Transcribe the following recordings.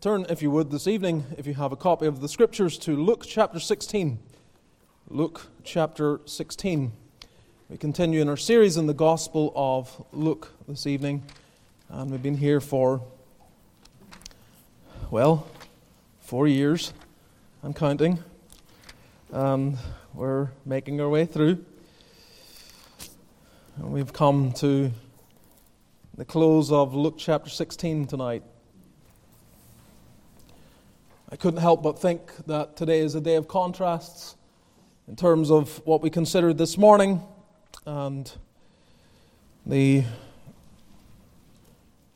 Turn, if you would, this evening, if you have a copy of the Scriptures, to Luke chapter 16. Luke chapter 16. We continue in our series in the Gospel of Luke this evening, and we've been here for, well, four years and counting, we're making our way through. And we've come to the close of Luke chapter 16 tonight. I couldn't help but think that today is a day of contrasts in terms of what we considered this morning and the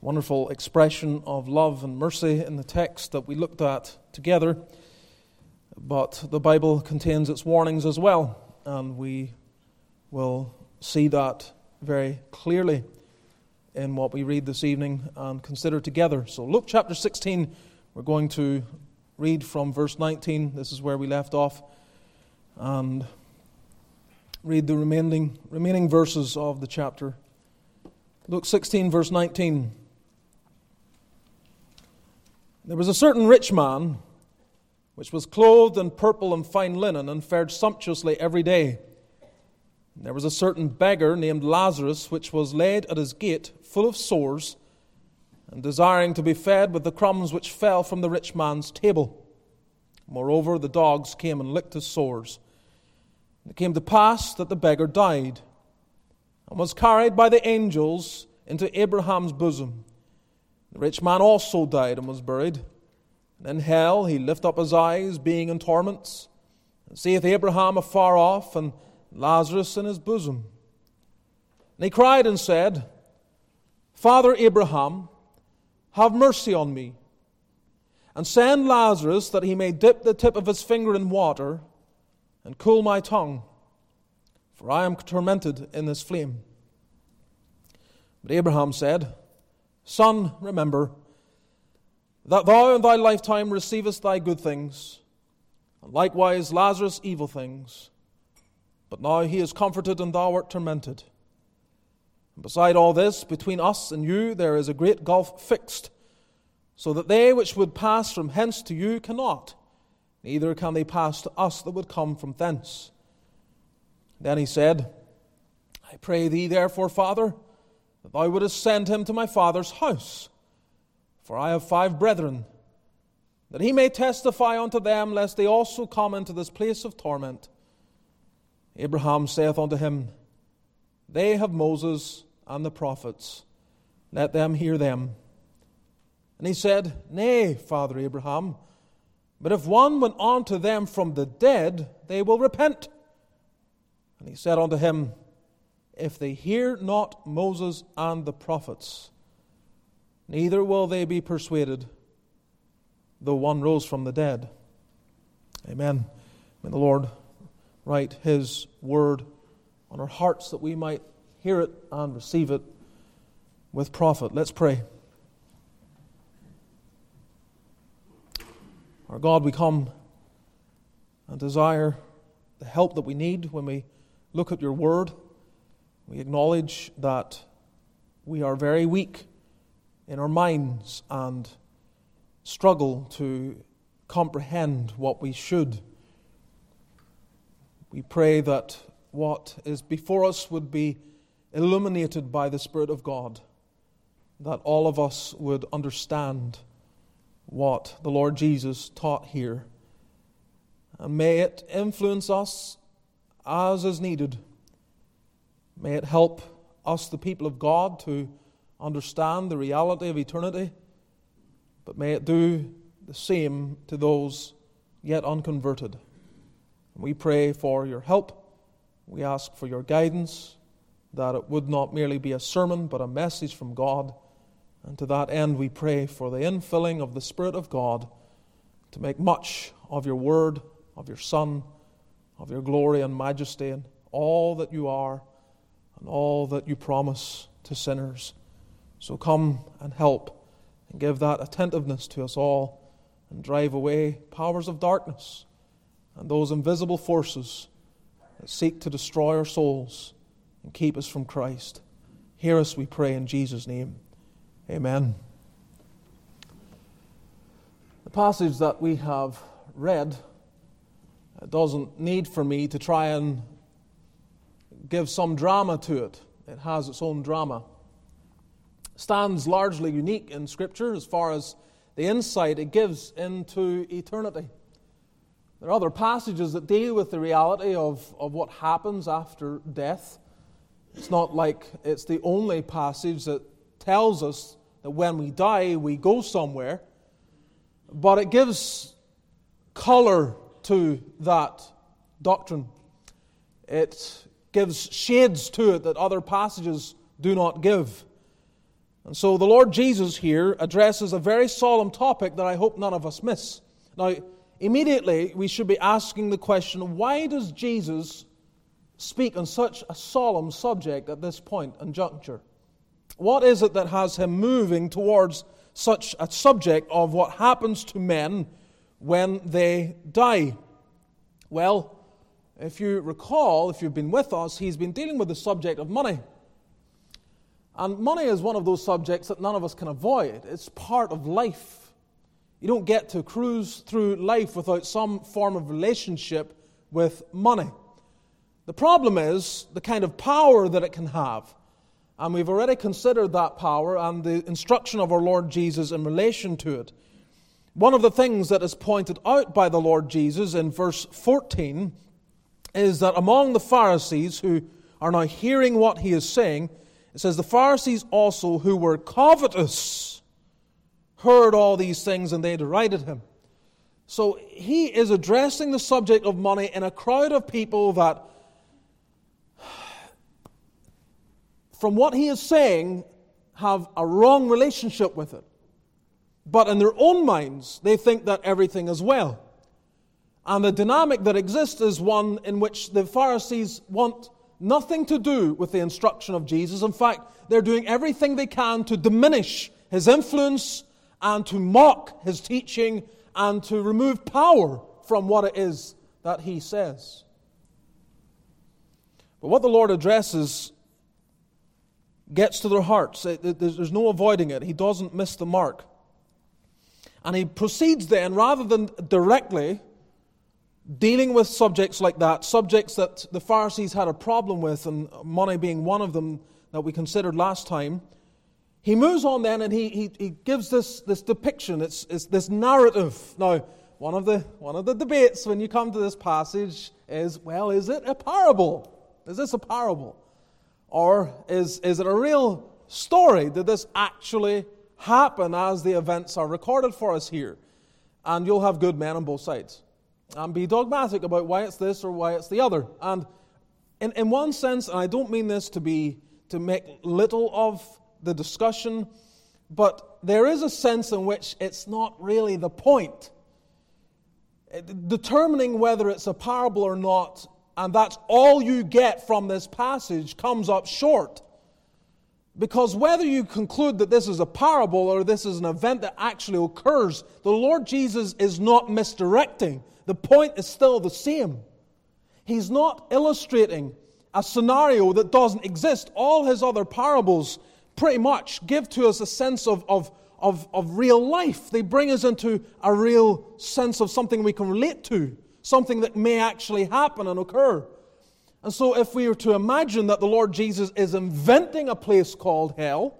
wonderful expression of love and mercy in the text that we looked at together. But the Bible contains its warnings as well, and we will see that very clearly in what we read this evening and consider together. So, Luke chapter 16, we're going to read from verse 19. This is where we left off. And read the remaining, remaining verses of the chapter. Luke 16, verse 19. There was a certain rich man which was clothed in purple and fine linen and fared sumptuously every day. There was a certain beggar named Lazarus which was laid at his gate full of sores and desiring to be fed with the crumbs which fell from the rich man's table. Moreover, the dogs came and licked his sores. it came to pass that the beggar died and was carried by the angels into Abraham's bosom. The rich man also died and was buried. And in hell he lift up his eyes, being in torments, and seeth Abraham afar off, and Lazarus in his bosom. And he cried and said, Father Abraham, have mercy on me, and send Lazarus that he may dip the tip of his finger in water and cool my tongue, for I am tormented in this flame. But Abraham said, Son, remember that thou in thy lifetime receivest thy good things, and likewise Lazarus evil things. But now he is comforted, and thou art tormented. Beside all this, between us and you there is a great gulf fixed, so that they which would pass from hence to you cannot, neither can they pass to us that would come from thence. Then he said, I pray thee, therefore, Father, that thou wouldest send him to my father's house, for I have five brethren, that he may testify unto them, lest they also come into this place of torment. Abraham saith unto him, they have Moses and the prophets. Let them hear them. And he said, Nay, Father Abraham, but if one went on to them from the dead, they will repent. And he said unto him, If they hear not Moses and the prophets, neither will they be persuaded, though one rose from the dead. Amen. May the Lord write his word on our hearts that we might hear it and receive it with profit. Let's pray. Our God, we come and desire the help that we need when we look at your word. We acknowledge that we are very weak in our minds and struggle to comprehend what we should. We pray that what is before us would be illuminated by the Spirit of God, that all of us would understand what the Lord Jesus taught here. And may it influence us as is needed. May it help us, the people of God, to understand the reality of eternity, but may it do the same to those yet unconverted. We pray for your help we ask for your guidance, that it would not merely be a sermon, but a message from God. And to that end, we pray for the infilling of the Spirit of God to make much of your word, of your Son, of your glory and majesty, and all that you are, and all that you promise to sinners. So come and help, and give that attentiveness to us all, and drive away powers of darkness and those invisible forces that seek to destroy our souls and keep us from Christ. Hear us, we pray, in Jesus' name. Amen. The passage that we have read doesn't need for me to try and give some drama to it. It has its own drama. Stands largely unique in Scripture as far as the insight it gives into eternity. There are other passages that deal with the reality of, of what happens after death. It's not like it's the only passage that tells us that when we die, we go somewhere, but it gives color to that doctrine. It gives shades to it that other passages do not give. And so the Lord Jesus here addresses a very solemn topic that I hope none of us miss. Now, immediately we should be asking the question why does Jesus speak on such a solemn subject at this point and juncture? What is it that has him moving towards such a subject of what happens to men when they die? Well, if you recall, if you've been with us, he's been dealing with the subject of money. And money is one of those subjects that none of us can avoid. It's part of life. You don't get to cruise through life without some form of relationship with money. The problem is the kind of power that it can have. And we've already considered that power and the instruction of our Lord Jesus in relation to it. One of the things that is pointed out by the Lord Jesus in verse 14 is that among the Pharisees who are now hearing what he is saying, it says, The Pharisees also who were covetous heard all these things and they derided him. So he is addressing the subject of money in a crowd of people that, from what he is saying, have a wrong relationship with it. But in their own minds, they think that everything is well. And the dynamic that exists is one in which the Pharisees want nothing to do with the instruction of Jesus. In fact, they're doing everything they can to diminish his influence and to mock his teaching and to remove power from what it is that he says. But what the Lord addresses gets to their hearts. There's no avoiding it. He doesn't miss the mark. And he proceeds then, rather than directly dealing with subjects like that, subjects that the Pharisees had a problem with, and money being one of them that we considered last time, he moves on then and he, he, he gives this, this depiction, it's, it's this narrative. Now, one of, the, one of the debates when you come to this passage is well, is it a parable? Is this a parable? Or is, is it a real story? Did this actually happen as the events are recorded for us here? And you'll have good men on both sides and be dogmatic about why it's this or why it's the other. And in, in one sense, and I don't mean this to be to make little of the discussion, but there is a sense in which it's not really the point. Determining whether it's a parable or not, and that's all you get from this passage, comes up short. Because whether you conclude that this is a parable or this is an event that actually occurs, the Lord Jesus is not misdirecting the point is still the same. He's not illustrating a scenario that doesn't exist. All his other parables pretty much give to us a sense of, of, of, of real life. They bring us into a real sense of something we can relate to, something that may actually happen and occur. And so, if we were to imagine that the Lord Jesus is inventing a place called hell,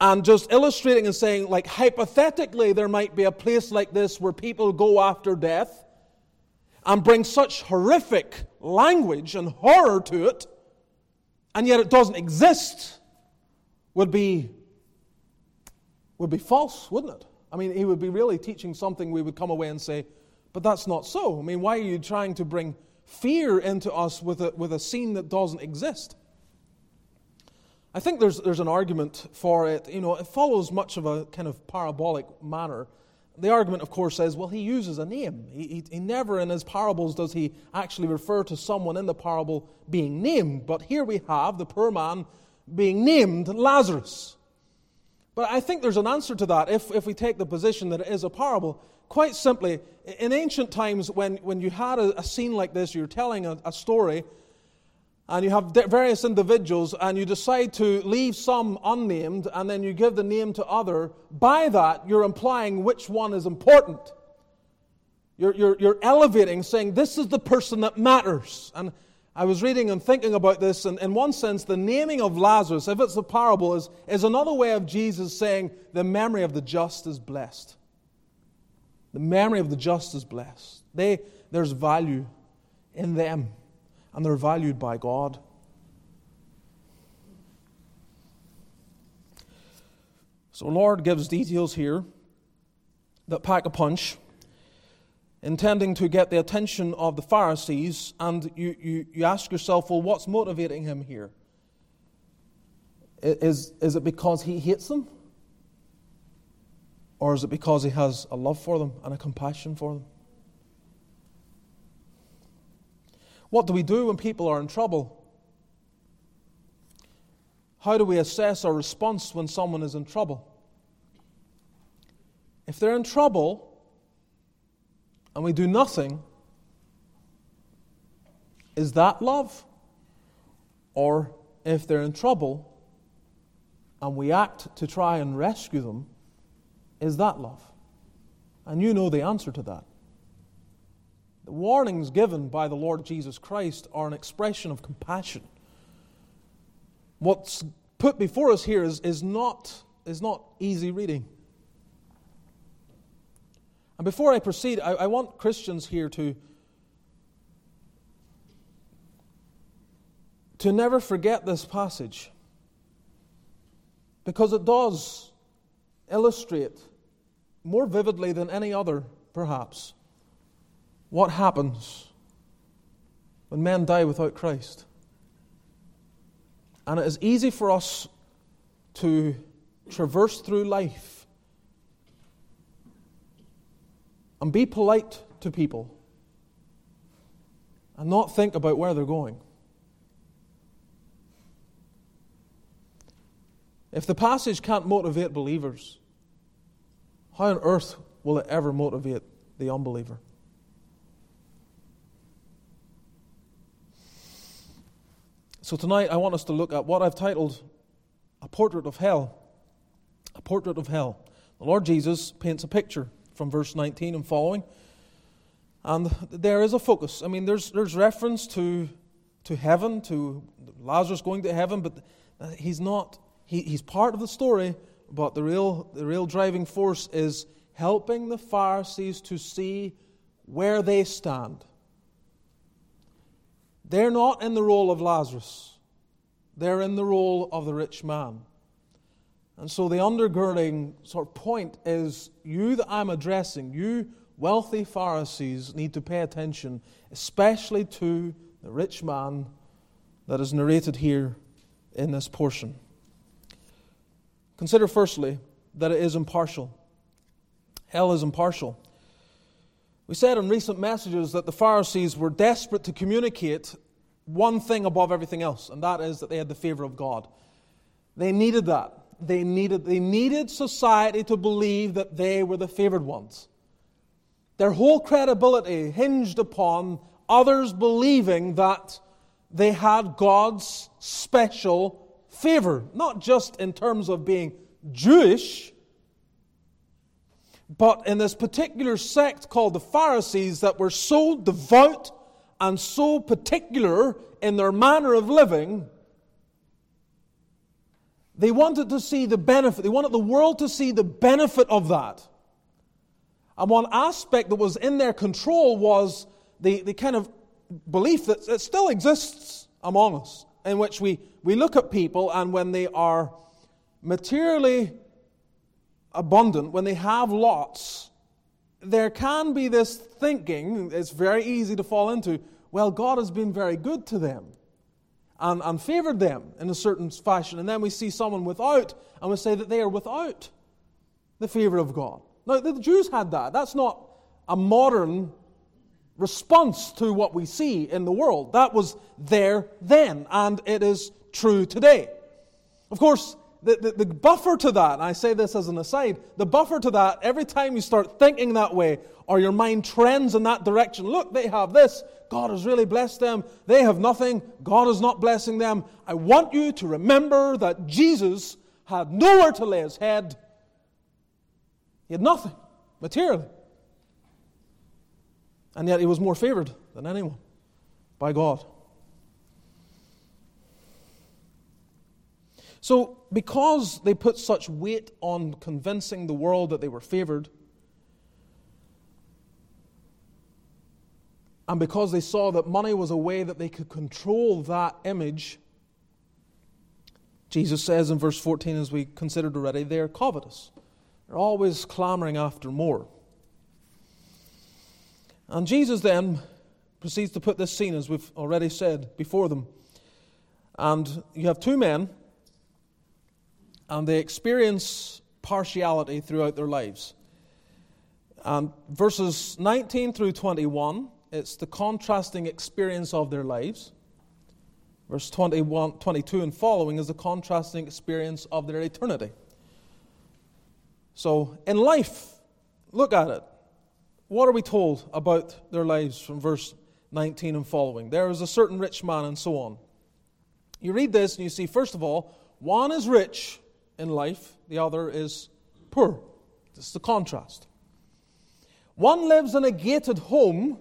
and just illustrating and saying, like, hypothetically, there might be a place like this where people go after death and bring such horrific language and horror to it, and yet it doesn't exist, would be, would be false, wouldn't it? I mean, he would be really teaching something we would come away and say, but that's not so. I mean, why are you trying to bring fear into us with a, with a scene that doesn't exist? I think there's, there's an argument for it. You know, it follows much of a kind of parabolic manner. The argument, of course, says, well, he uses a name. He, he, he, never in his parables does he actually refer to someone in the parable being named. But here we have the poor man being named Lazarus. But I think there's an answer to that if, if we take the position that it is a parable. Quite simply, in ancient times, when, when you had a, a scene like this, you're telling a, a story, and you have various individuals, and you decide to leave some unnamed, and then you give the name to other, by that you're implying which one is important. You're, you're, you're elevating, saying, This is the person that matters. And I was reading and thinking about this, and in one sense, the naming of Lazarus, if it's a parable, is, is another way of Jesus saying, The memory of the just is blessed. The memory of the just is blessed. They, there's value in them and they're valued by God. So, Lord gives details here that pack a punch, intending to get the attention of the Pharisees, and you, you, you ask yourself, well, what's motivating him here? Is, is it because he hates them? Or is it because he has a love for them and a compassion for them? What do we do when people are in trouble? How do we assess our response when someone is in trouble? If they're in trouble and we do nothing, is that love? Or if they're in trouble and we act to try and rescue them, is that love? And you know the answer to that. The warnings given by the Lord Jesus Christ are an expression of compassion. What's put before us here is, is, not, is not easy reading. And before I proceed, I, I want Christians here to, to never forget this passage because it does illustrate more vividly than any other, perhaps, what happens when men die without Christ. And it is easy for us to traverse through life and be polite to people and not think about where they're going. If the passage can't motivate believers, how on earth will it ever motivate the unbeliever? So tonight I want us to look at what I've titled A Portrait of Hell. A Portrait of Hell. The Lord Jesus paints a picture from verse 19 and following. And there is a focus. I mean, there's, there's reference to, to heaven, to Lazarus going to heaven, but he's not, he, he's part of the story, but the real, the real driving force is helping the Pharisees to see where they stand. They're not in the role of Lazarus, they're in the role of the rich man. And so the undergirding sort of point is you that I'm addressing, you wealthy Pharisees, need to pay attention, especially to the rich man that is narrated here in this portion. Consider firstly that it is impartial. Hell is impartial. We said in recent messages that the Pharisees were desperate to communicate one thing above everything else, and that is that they had the favor of God. They needed that. They needed, they needed society to believe that they were the favored ones. Their whole credibility hinged upon others believing that they had God's special favor, not just in terms of being Jewish, but in this particular sect called the Pharisees that were so devout and so particular in their manner of living, they wanted to see the benefit, they wanted the world to see the benefit of that. And one aspect that was in their control was the, the kind of belief that it still exists among us, in which we, we look at people and when they are materially abundant, when they have lots, there can be this thinking, it's very easy to fall into, well, God has been very good to them and, and favored them in a certain fashion. And then we see someone without, and we say that they are without the favor of God. Now, the Jews had that. That's not a modern response to what we see in the world. That was there then, and it is true today. Of course, the, the, the, buffer to that, and I say this as an aside, the buffer to that, every time you start thinking that way or your mind trends in that direction, look, they have this, God has really blessed them. They have nothing. God is not blessing them. I want you to remember that Jesus had nowhere to lay his head. He had nothing materially. And yet he was more favored than anyone by God. So, because they put such weight on convincing the world that they were favored, and because they saw that money was a way that they could control that image, Jesus says in verse 14, as we considered already, they're covetous. They're always clamoring after more. And Jesus then proceeds to put this scene, as we've already said, before them. And you have two men, and they experience partiality throughout their lives. And verses 19 through 21, it's the contrasting experience of their lives. Verse 21, 22 and following is the contrasting experience of their eternity. So, in life, look at it. What are we told about their lives from verse 19 and following? There is a certain rich man, and so on. You read this and you see, first of all, one is rich in life, the other is poor. This is the contrast. One lives in a gated home,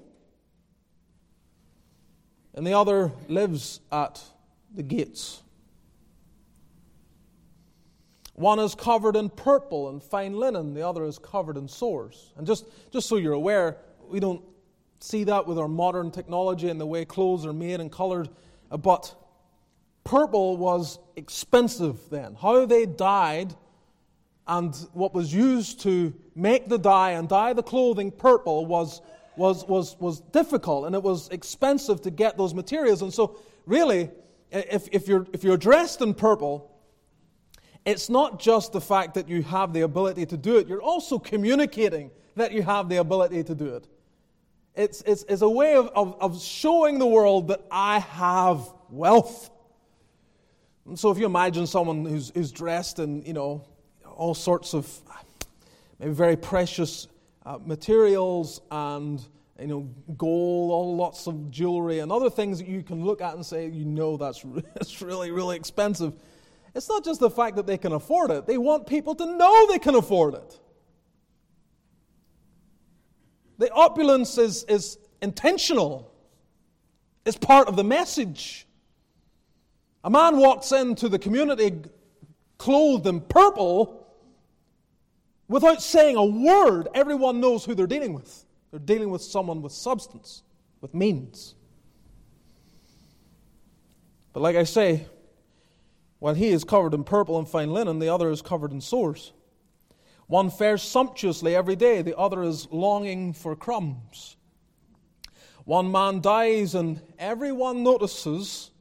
and the other lives at the gates. One is covered in purple and fine linen, the other is covered in sores. And just, just so you're aware, we don't see that with our modern technology and the way clothes are made and colored, uh, but purple was expensive then. How they dyed and what was used to make the dye and dye the clothing purple was, was, was, was difficult and it was expensive to get those materials. And so, really, if, if, you're, if you're dressed in purple, it's not just the fact that you have the ability to do it, you're also communicating that you have the ability to do it. It's, it's, it's a way of, of, of showing the world that I have wealth. And so if you imagine someone who's, who's dressed in, you know, all sorts of maybe very precious uh, materials and you know, gold, all lots of jewelry, and other things that you can look at and say, you know, that's, that's really, really expensive. It's not just the fact that they can afford it, they want people to know they can afford it. The opulence is, is intentional, it's part of the message. A man walks into the community clothed in purple without saying a word. Everyone knows who they're dealing with. They're dealing with someone with substance, with means. But like I say, while he is covered in purple and fine linen, the other is covered in sores. One fares sumptuously every day, the other is longing for crumbs. One man dies, and everyone notices,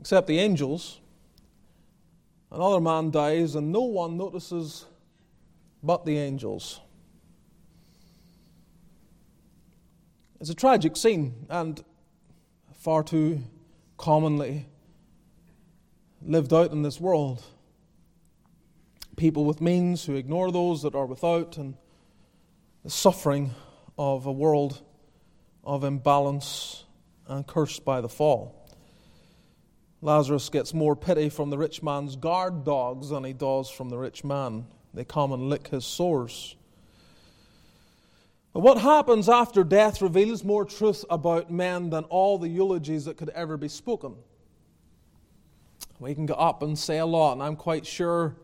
except the angels. Another man dies, and no one notices but the angels. It's a tragic scene, and far too commonly lived out in this world. People with means who ignore those that are without, and the suffering of a world of imbalance and cursed by the fall. Lazarus gets more pity from the rich man's guard dogs than he does from the rich man. They come and lick his sores. But what happens after death reveals more truth about men than all the eulogies that could ever be spoken. We can get up and say a lot, and I'm quite sure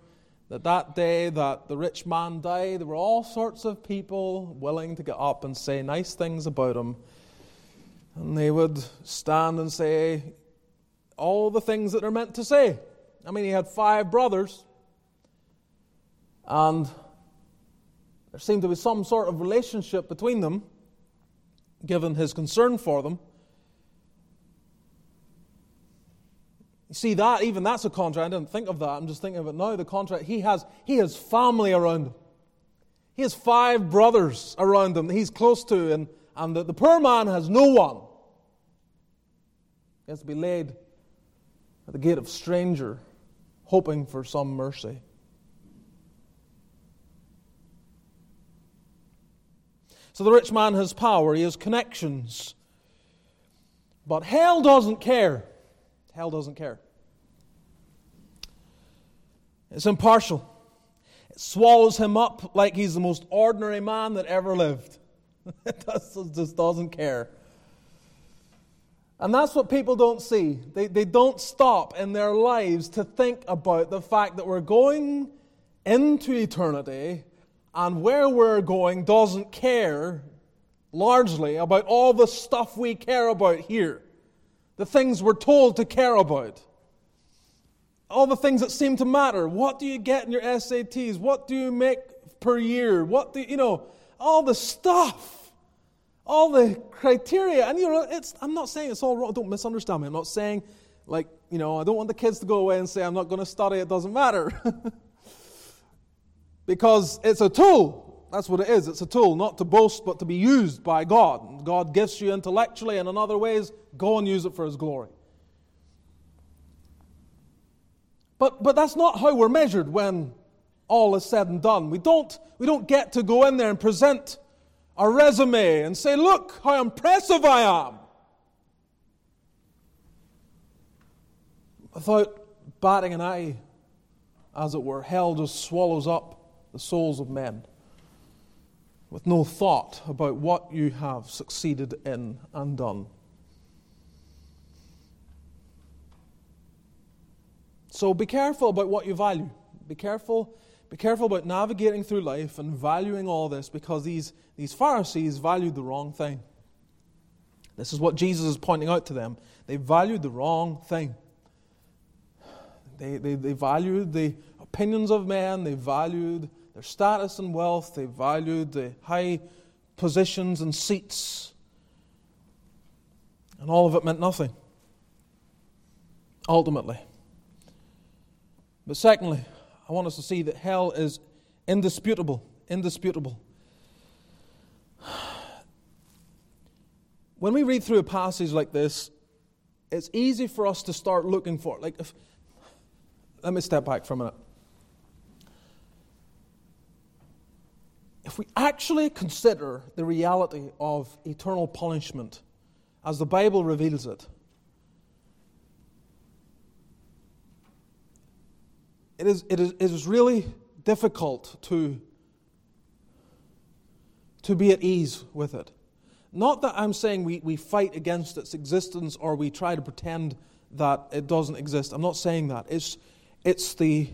that that day that the rich man died, there were all sorts of people willing to get up and say nice things about him. And they would stand and say all the things that they're meant to say. I mean, he had five brothers, and there seemed to be some sort of relationship between them, given his concern for them. You see that, even that's a contract. I didn't think of that. I'm just thinking of it now. The contract, he has, he has family around him. He has five brothers around him that he's close to, and, and the, the poor man has no one. He has to be laid at the gate of stranger, hoping for some mercy. So the rich man has power, he has connections, But hell doesn't care. Hell doesn't care. It's impartial. It swallows him up like he's the most ordinary man that ever lived. it just doesn't care. And that's what people don't see. They, they don't stop in their lives to think about the fact that we're going into eternity and where we're going doesn't care largely about all the stuff we care about here, the things we're told to care about, all the things that seem to matter. What do you get in your SATs? What do you make per year? What do you know? All the stuff, all the criteria. And you know, it's, I'm not saying it's all wrong. Don't misunderstand me. I'm not saying, like, you know, I don't want the kids to go away and say, I'm not going to study, it doesn't matter. because it's a tool. That's what it is. It's a tool, not to boast, but to be used by God. God gifts you intellectually and in other ways, go and use it for His glory. But, but that's not how we're measured when all is said and done. We don't, we don't get to go in there and present a resume and say, Look how impressive I am. Without batting an eye, as it were, hell just swallows up the souls of men with no thought about what you have succeeded in and done. So be careful about what you value. Be careful, be careful about navigating through life and valuing all this because these, these Pharisees valued the wrong thing. This is what Jesus is pointing out to them. They valued the wrong thing. They, they, they valued the opinions of men, they valued their status and wealth, they valued the high positions and seats. And all of it meant nothing, ultimately. But secondly, I want us to see that hell is indisputable. Indisputable. When we read through a passage like this, it's easy for us to start looking for it. Like, if, let me step back for a minute. If we actually consider the reality of eternal punishment as the Bible reveals it, it is, it is, it is really difficult to, to be at ease with it. Not that I'm saying we, we fight against its existence or we try to pretend that it doesn't exist. I'm not saying that. It's, it's the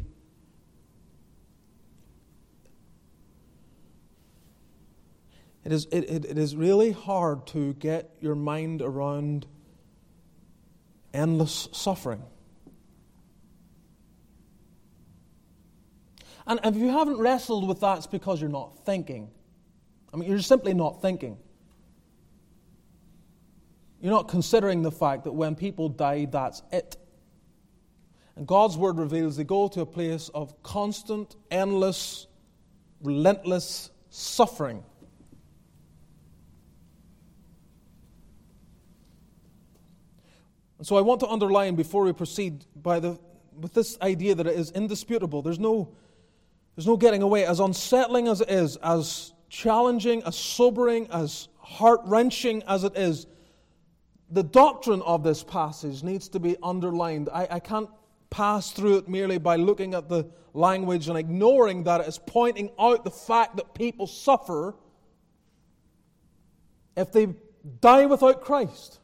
It is, it, it, it is really hard to get your mind around endless suffering. And if you haven't wrestled with that, it's because you're not thinking. I mean, you're simply not thinking. You're not considering the fact that when people die, that's it. And God's word reveals they go to a place of constant, endless, relentless suffering. And so I want to underline before we proceed by the, with this idea that it is indisputable. There's no, there's no getting away. As unsettling as it is, as challenging, as sobering, as heart wrenching as it is, the doctrine of this passage needs to be underlined. I, I can't pass through it merely by looking at the language and ignoring that it is pointing out the fact that people suffer if they die without Christ.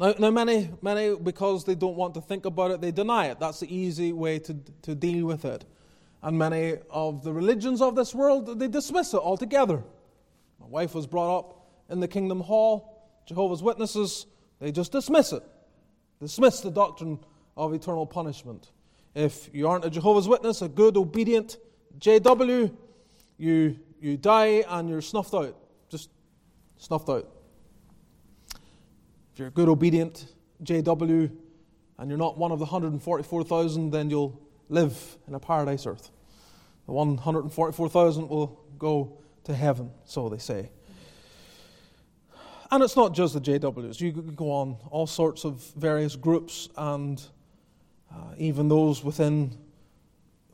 Now, now many, many, because they don't want to think about it, they deny it. That's the easy way to, to deal with it. And many of the religions of this world, they dismiss it altogether. My wife was brought up in the Kingdom Hall. Jehovah's Witnesses, they just dismiss it. Dismiss the doctrine of eternal punishment. If you aren't a Jehovah's Witness, a good, obedient JW, you, you die and you're snuffed out. Just snuffed out you're good, obedient JW and you're not one of the 144,000, then you'll live in a paradise earth. The 144,000 will go to heaven, so they say. And it's not just the JWs. You go on all sorts of various groups, and uh, even those within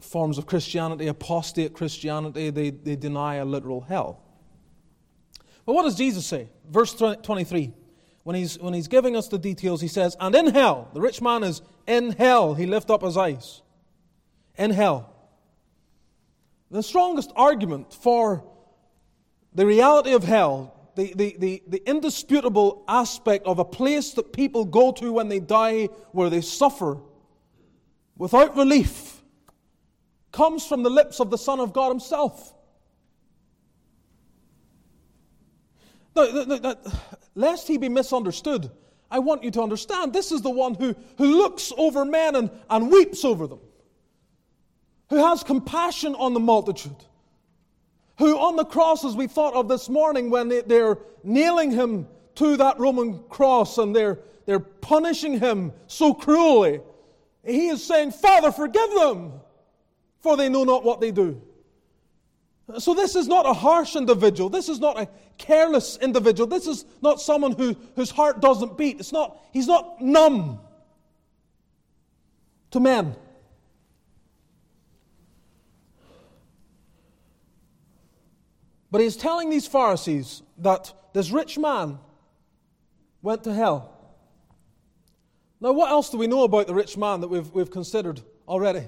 forms of Christianity, apostate Christianity, they, they deny a literal hell. But what does Jesus say? Verse 23. When he's, when he's giving us the details, he says, And in hell, the rich man is in hell. He lift up his eyes. In hell. The strongest argument for the reality of hell, the, the, the, the indisputable aspect of a place that people go to when they die, where they suffer without relief, comes from the lips of the Son of God Himself. Now, lest he be misunderstood, I want you to understand this is the one who, who looks over men and, and weeps over them, who has compassion on the multitude, who on the cross, as we thought of this morning, when they, they're nailing him to that Roman cross and they're, they're punishing him so cruelly, he is saying, Father, forgive them, for they know not what they do. So, this is not a harsh individual. This is not a careless individual. This is not someone who, whose heart doesn't beat. It's not, he's not numb to men. But he's telling these Pharisees that this rich man went to hell. Now, what else do we know about the rich man that we've, we've considered already?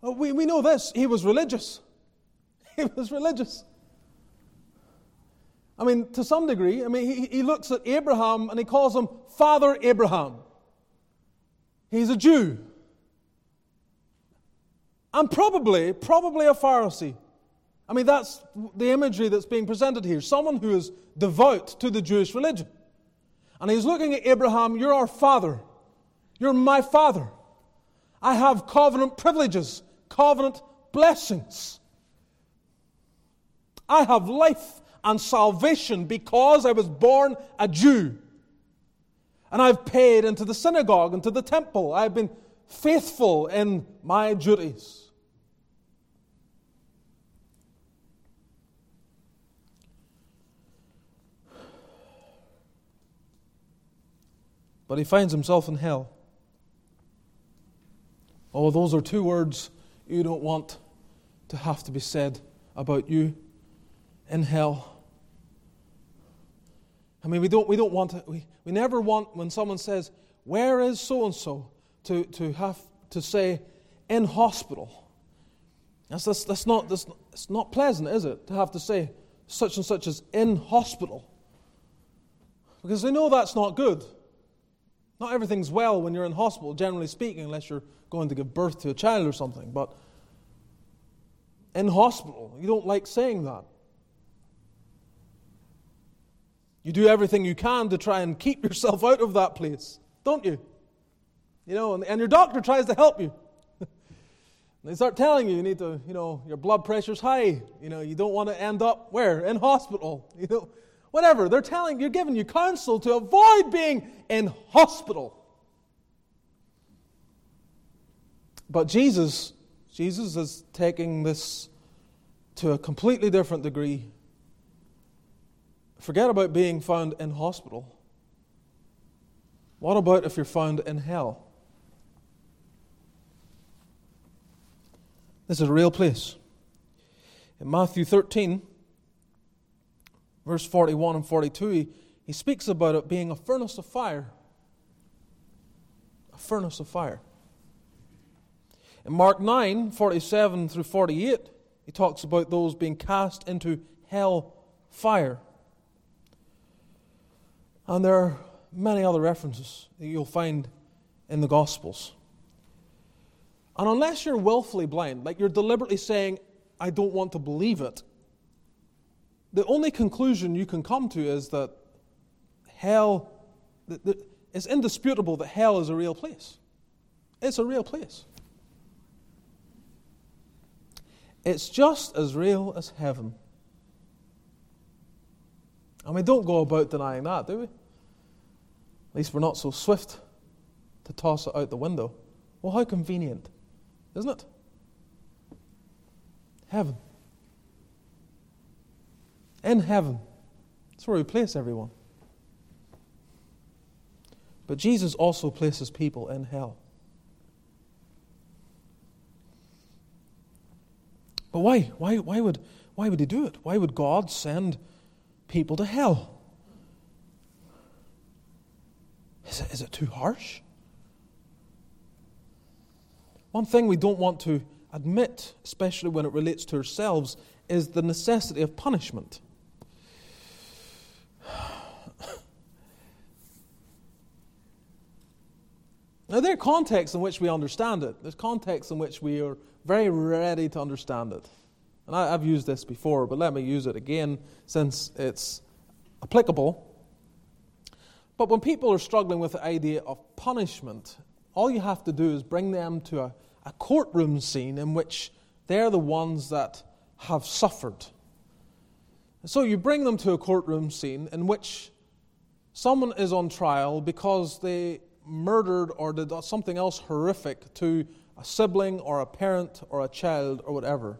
Well, we, we know this he was religious. he was religious. I mean, to some degree, I mean, he, he looks at Abraham and he calls him Father Abraham. He's a Jew. And probably, probably a Pharisee. I mean, that's the imagery that's being presented here. Someone who is devout to the Jewish religion. And he's looking at Abraham, You're our father. You're my father. I have covenant privileges, covenant blessings. I have life and salvation because I was born a Jew. And I've paid into the synagogue and to the temple. I've been faithful in my duties. But he finds himself in hell. Oh, those are two words you don't want to have to be said about you in hell. I mean, we don't, we don't want to, we, we never want when someone says, Where is so and so? to have to say, In hospital. That's, that's, that's, not, that's, it's not pleasant, is it? To have to say, such and such is in hospital. Because they know that's not good. Not everything's well when you're in hospital, generally speaking, unless you're going to give birth to a child or something. But in hospital, you don't like saying that. You do everything you can to try and keep yourself out of that place, don't you? You know, and, and your doctor tries to help you. they start telling you you need to, you know, your blood pressure's high. You know, you don't want to end up where? In hospital. You know, whatever. They're telling, you're giving you counsel to avoid being in hospital. But Jesus, Jesus is taking this to a completely different degree. Forget about being found in hospital. What about if you're found in hell? This is a real place. In Matthew 13, verse 41 and 42, he, speaks about it being a furnace of fire. A furnace of fire. In Mark 9, 47 through 48, he talks about those being cast into hell fire. And there are many other references that you'll find in the Gospels. And unless you're willfully blind, like you're deliberately saying, I don't want to believe it, the only conclusion you can come to is that hell, it's indisputable that hell is a real place. It's a real place. It's just as real as heaven. And we don't go about denying that, do we? At least we're not so swift to toss it out the window. Well, how convenient, isn't it? Heaven. In heaven. That's where we place everyone. But Jesus also places people in hell. But why? Why, why, would, why would he do it? Why would God send people to hell. Is it, is it too harsh? One thing we don't want to admit, especially when it relates to ourselves, is the necessity of punishment. Now, there are contexts in which we understand it. There's contexts in which we are very ready to understand it. And I, have used this before, but let me use it again since it's applicable. But when people are struggling with the idea of punishment, all you have to do is bring them to a, a courtroom scene in which they're the ones that have suffered. So you bring them to a courtroom scene in which someone is on trial because they murdered or did something else horrific to a sibling or a parent or a child or whatever.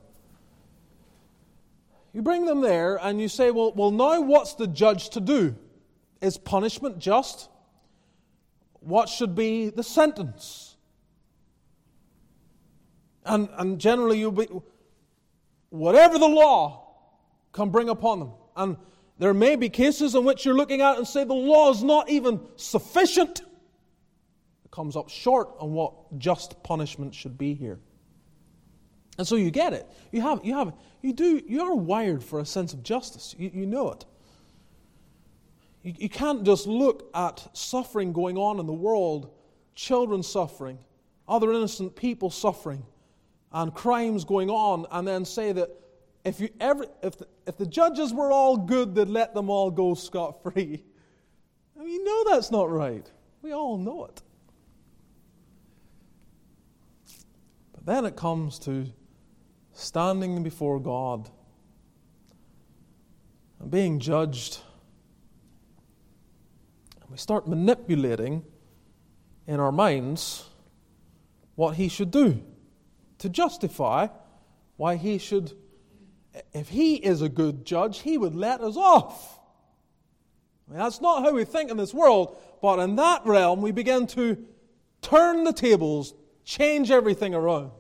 You bring them there and you say, well, well, now what's the judge to do? Is punishment just? What should be the sentence? And, and generally, you'll be, whatever the law can bring upon them. And there may be cases in which you're looking at and say the law is not even sufficient It comes up short on what just punishment should be here. And so you get it. You have, you have, you do, you are wired for a sense of justice. You, you know it. You, you can't just look at suffering going on in the world, children suffering, other innocent people suffering, and crimes going on, and then say that if you ever, if the, if the judges were all good, they'd let them all go scot free. I mean, you know that's not right. We all know it. But then it comes to standing before God and being judged. And we start manipulating in our minds what He should do to justify why He should, if He is a good judge, He would let us off. I mean, that's not how we think in this world, but in that realm, we begin to turn the tables, change everything around.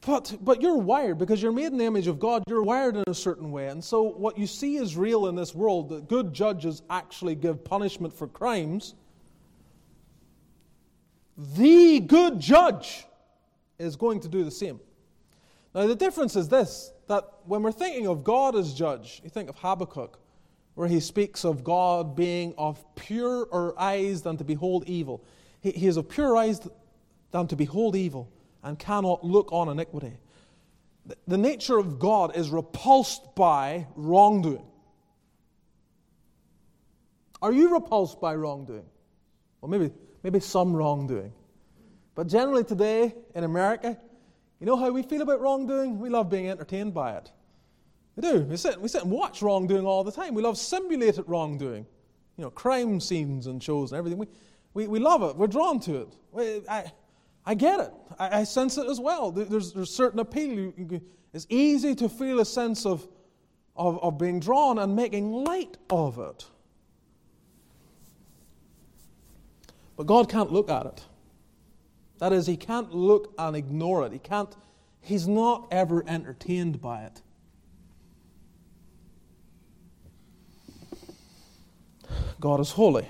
But, but you're wired because you're made in the image of God, you're wired in a certain way. And so, what you see is real in this world that good judges actually give punishment for crimes. The good judge is going to do the same. Now, the difference is this that when we're thinking of God as judge, you think of Habakkuk, where he speaks of God being of purer eyes than to behold evil. He, he is of purer eyes than to behold evil and cannot look on iniquity. The nature of God is repulsed by wrongdoing. Are you repulsed by wrongdoing? Well, maybe, maybe some wrongdoing. But generally today in America, you know how we feel about wrongdoing? We love being entertained by it. We do. We sit, we sit and watch wrongdoing all the time. We love simulated wrongdoing. You know, crime scenes and shows and everything. We, we, we love it. We're drawn to it. We, I, I get it. I, I sense it as well. There's, there's certain appeal. It's easy to feel a sense of, of, of being drawn and making light of it. But God can't look at it. That is, He can't look and ignore it. He can't, He's not ever entertained by it. God is holy.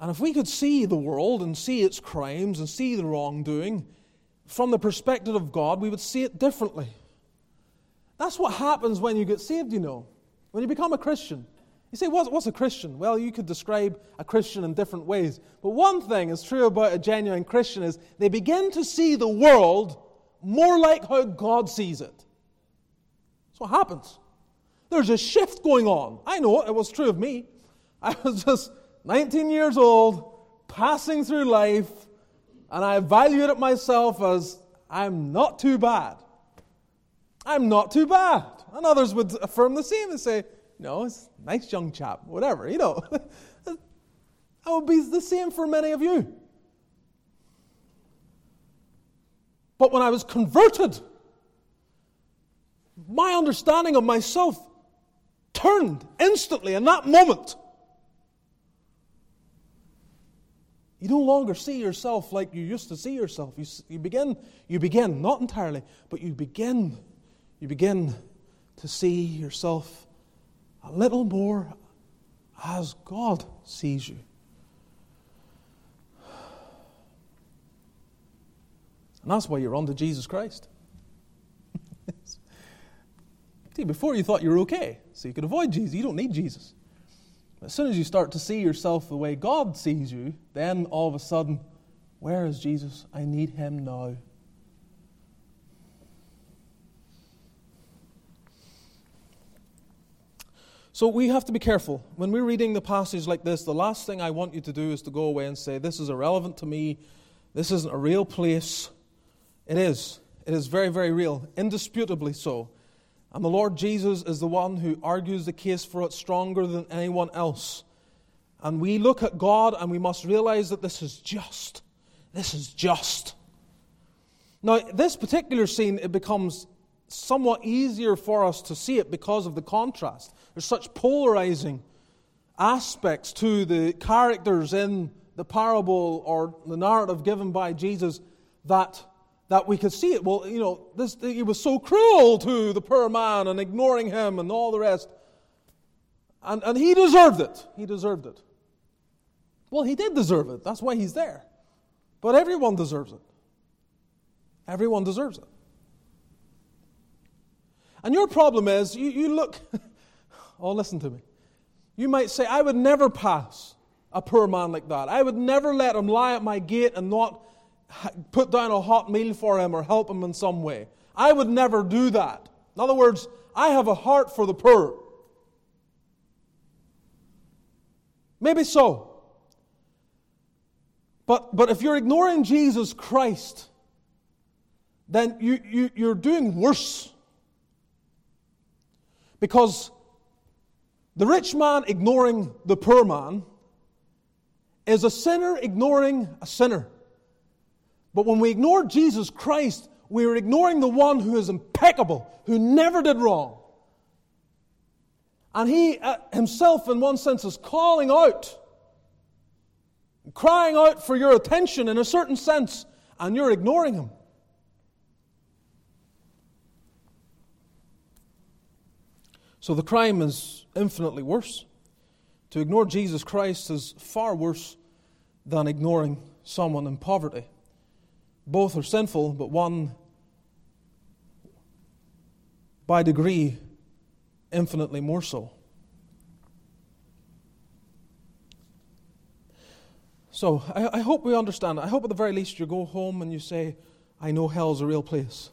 And if we could see the world and see its crimes and see the wrongdoing from the perspective of God, we would see it differently. That's what happens when you get saved, you know. When you become a Christian. You say, what's, a Christian? Well, you could describe a Christian in different ways. But one thing is true about a genuine Christian is they begin to see the world more like how God sees it. That's what happens. There's a shift going on. I know it, it was true of me. I was just 19 years old, passing through life, and I evaluate myself as I'm not too bad. I'm not too bad. And others would affirm the same and say, no, it's a nice young chap, whatever, you know. that would be the same for many of you. But when I was converted, my understanding of myself turned instantly in that moment. You no longer see yourself like you used to see yourself. You, you begin, you begin, not entirely, but you begin, you begin to see yourself a little more as God sees you. And that's why you're on to Jesus Christ. see, before you thought you were okay, so you could avoid Jesus. You don't need Jesus. As soon as you start to see yourself the way God sees you, then all of a sudden, where is Jesus? I need him now. So we have to be careful. When we're reading the passage like this, the last thing I want you to do is to go away and say, This is irrelevant to me. This isn't a real place. It is. It is very, very real, indisputably so. And the Lord Jesus is the one who argues the case for it stronger than anyone else. And we look at God and we must realize that this is just. This is just. Now, this particular scene, it becomes somewhat easier for us to see it because of the contrast. There's such polarizing aspects to the characters in the parable or the narrative given by Jesus that, that we could see it. Well, you know, this, he was so cruel to the poor man and ignoring him and all the rest. And, and he deserved it. He deserved it. Well, he did deserve it. That's why he's there. But everyone deserves it. Everyone deserves it. And your problem is, you, you look, oh, listen to me. You might say, I would never pass a poor man like that. I would never let him lie at my gate and not put down a hot meal for him or help him in some way. I would never do that. In other words, I have a heart for the poor. Maybe so. But, but if you're ignoring Jesus Christ, then you, you, you're doing worse because the rich man ignoring the poor man is a sinner ignoring a sinner. But when we ignore Jesus Christ, we are ignoring the one who is impeccable, who never did wrong. And he uh, himself, in one sense, is calling out, crying out for your attention in a certain sense, and you're ignoring him. So the crime is infinitely worse. To ignore Jesus Christ is far worse than ignoring someone in poverty. Both are sinful, but one, by degree, infinitely more so. So I, I, hope we understand. I hope at the very least you go home and you say, I know hell's a real place.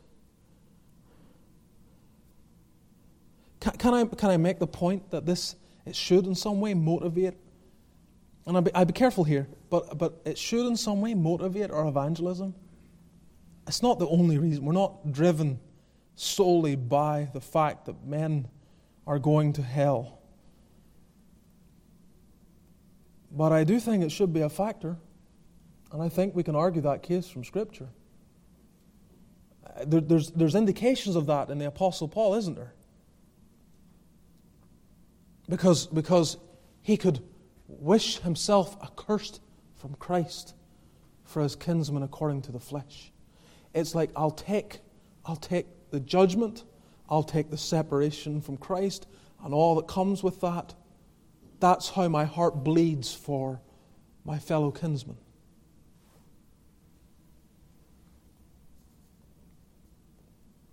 Can, can, I, can I make the point that this it should in some way motivate? And I'd be, I'd be careful here, but, but it should in some way motivate our evangelism. It's not the only reason. We're not driven solely by the fact that men are going to hell. But I do think it should be a factor, and I think we can argue that case from Scripture. There, there's, there's indications of that in the Apostle Paul, isn't there? Because, because he could wish himself accursed from Christ for his kinsman according to the flesh. It's like, I'll take, I'll take the judgment, I'll take the separation from Christ, and all that comes with that. That's how my heart bleeds for my fellow kinsman.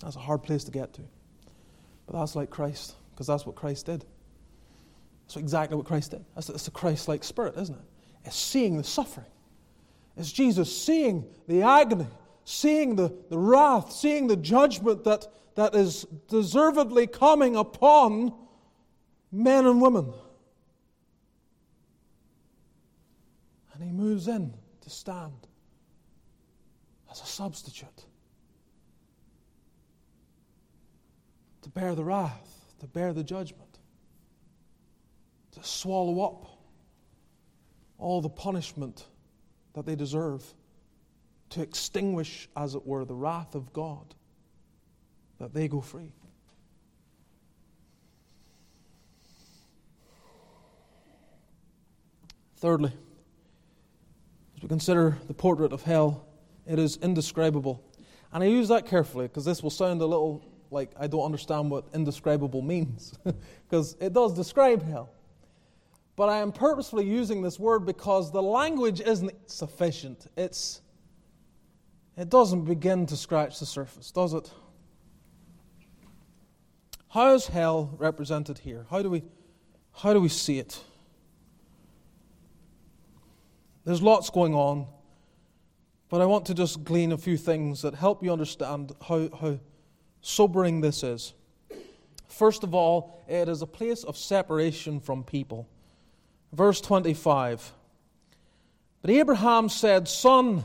That's a hard place to get to. But that's like Christ, because that's what Christ did. That's exactly what Christ did. That's, that's the Christ like spirit, isn't it? It's seeing the suffering. It's Jesus seeing the agony, seeing the, the wrath, seeing the judgment that, that is deservedly coming upon men and women. And he moves in to stand as a substitute, to bear the wrath, to bear the judgment to swallow up all the punishment that they deserve, to extinguish, as it were, the wrath of God, that they go free. Thirdly, as we consider the portrait of hell, it is indescribable. And I use that carefully because this will sound a little like I don't understand what indescribable means, because it does describe hell. But I am purposefully using this word because the language isn't sufficient. It's, it doesn't begin to scratch the surface, does it? How is hell represented here? How do we, how do we see it? There's lots going on, but I want to just glean a few things that help you understand how, how sobering this is. First of all, it is a place of separation from people. Verse 25. But Abraham said, Son,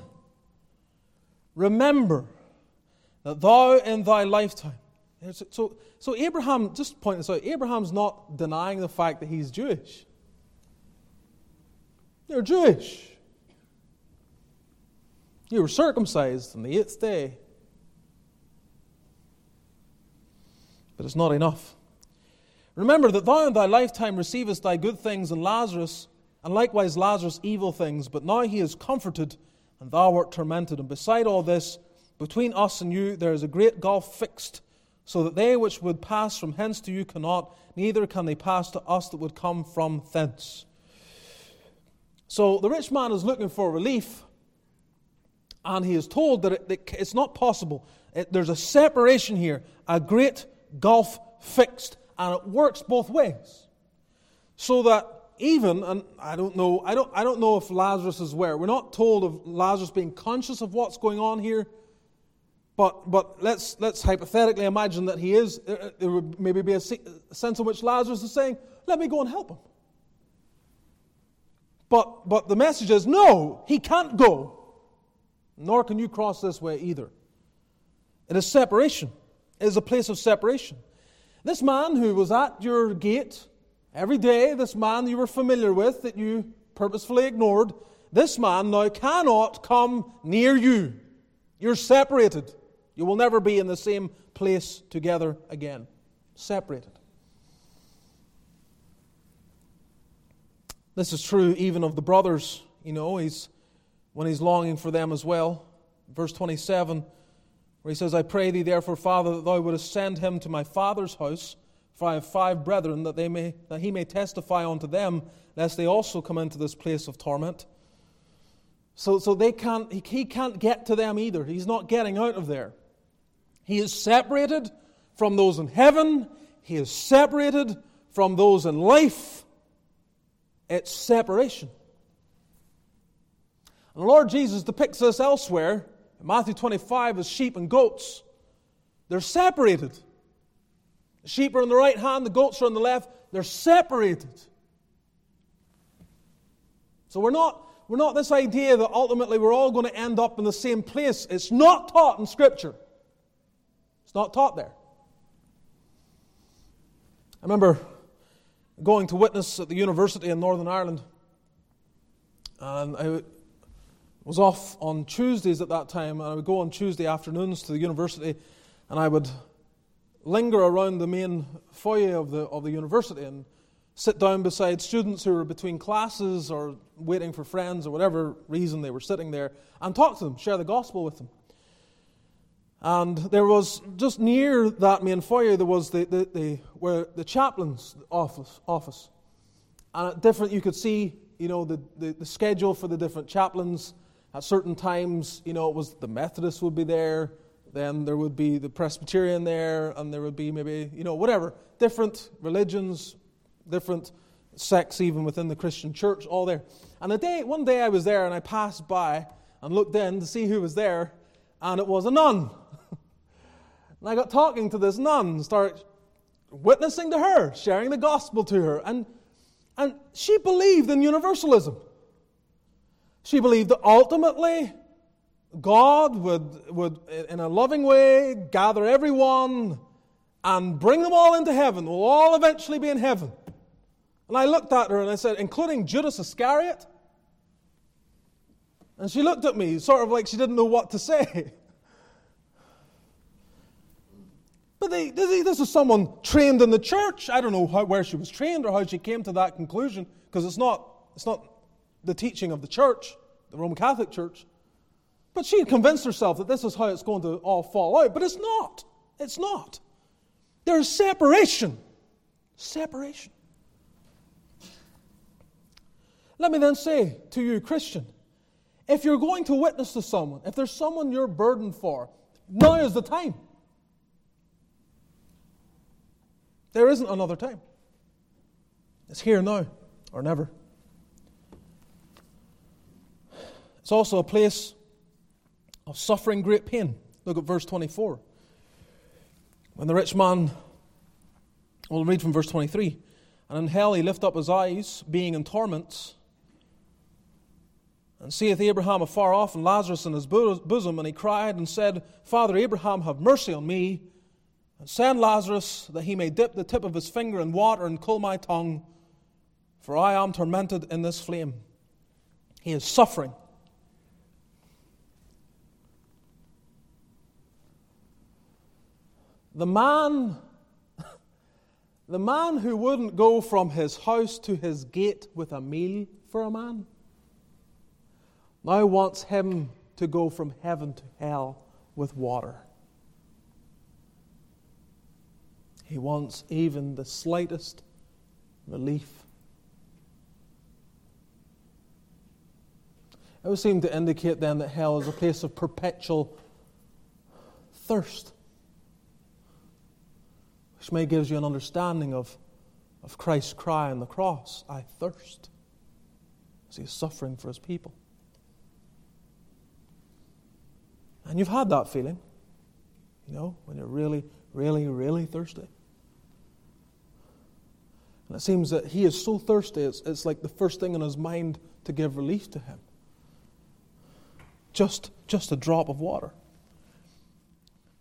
remember that thou in thy lifetime. So, so Abraham, just point this out, Abraham's not denying the fact that he's Jewish. You're Jewish. You were circumcised on the eighth day. But it's not enough. Remember that thou in thy lifetime receivest thy good things, and Lazarus, and likewise Lazarus evil things, but now he is comforted, and thou art tormented. And beside all this, between us and you there is a great gulf fixed, so that they which would pass from hence to you cannot, neither can they pass to us that would come from thence. So the rich man is looking for relief, and he is told that it, it's not possible. It, there's a separation here, a great gulf fixed, and it works both ways. So that even, and I don't know, I don't, I don't know if Lazarus is where. We're not told of Lazarus being conscious of what's going on here. But, but let's, let's hypothetically imagine that he is. Uh, uh, there would maybe be a sense in which Lazarus is saying, Let me go and help him. But, but the message is no, he can't go, nor can you cross this way either. It is separation, it is a place of separation. This man who was at your gate every day, this man you were familiar with that you purposefully ignored, this man now cannot come near you. You're separated. You will never be in the same place together again. Separated. This is true even of the brothers. You know, he's when he's longing for them as well. Verse 27, where he says, I pray thee therefore, Father, that thou wouldest send him to my father's house, for I have five brethren, that they may that he may testify unto them, lest they also come into this place of torment. So, so they can't, he, he can't get to them either. He's not getting out of there. He is separated from those in heaven. He is separated from those in life. It's separation. And the Lord Jesus depicts this elsewhere in Matthew 25 as sheep and goats. They're separated. The sheep are on the right hand, the goats are on the left. They're separated. So we're not, we're not this idea that ultimately we're all going to end up in the same place. It's not taught in Scripture. It's not taught there. I remember going to witness at the university in Northern Ireland. And I was off on Tuesdays at that time, and I would go on Tuesday afternoons to the university, and I would linger around the main foyer of the, of the university and sit down beside students who were between classes or waiting for friends or whatever reason they were sitting there and talk to them, share the gospel with them. And there was just near that main foyer, there was the, the, the where the chaplain's office, office. And at different, you could see, you know, the, the, the schedule for the different chaplains. At certain times, you know, it was the Methodists would be there, then there would be the Presbyterian there, and there would be maybe, you know, whatever. Different religions, different sects even within the Christian church, all there. And a day, one day I was there and I passed by and looked in to see who was there, and it was a nun. and I got talking to this nun, started witnessing to her, sharing the gospel to her, and, and she believed in universalism. She believed that ultimately God would, would, in a loving way, gather everyone and bring them all into heaven. We'll all eventually be in heaven. And I looked at her and I said, including Judas Iscariot? And she looked at me, sort of like she didn't know what to say. But they, this is someone trained in the church. I don't know how, where she was trained or how she came to that conclusion, because it's not, it's not the teaching of the church, the Roman Catholic Church. But she had convinced herself that this is how it's going to all fall out. But it's not. It's not. There's separation. Separation. Let me then say to you, Christian, if you're going to witness to someone, if there's someone you're burdened for, now is the time. There isn't another time. It's here now or never. It's also a place of suffering great pain. Look at verse 24. When the rich man, we'll read from verse 23, and in hell he lift up his eyes, being in torments, and seeth Abraham afar off, and Lazarus in his bosom, and he cried and said, Father Abraham, have mercy on me, and send Lazarus that he may dip the tip of his finger in water and cool my tongue, for I am tormented in this flame. He is suffering. The man, the man who wouldn't go from his house to his gate with a meal for a man, now wants him to go from heaven to hell with water. He wants even the slightest relief. It would seem to indicate then that hell is a place of perpetual thirst may gives you an understanding of, of Christ's cry on the cross I thirst. As he is suffering for his people. And you've had that feeling, you know, when you're really, really, really thirsty. And it seems that he is so thirsty, it's, it's like the first thing in his mind to give relief to him. Just, just a drop of water.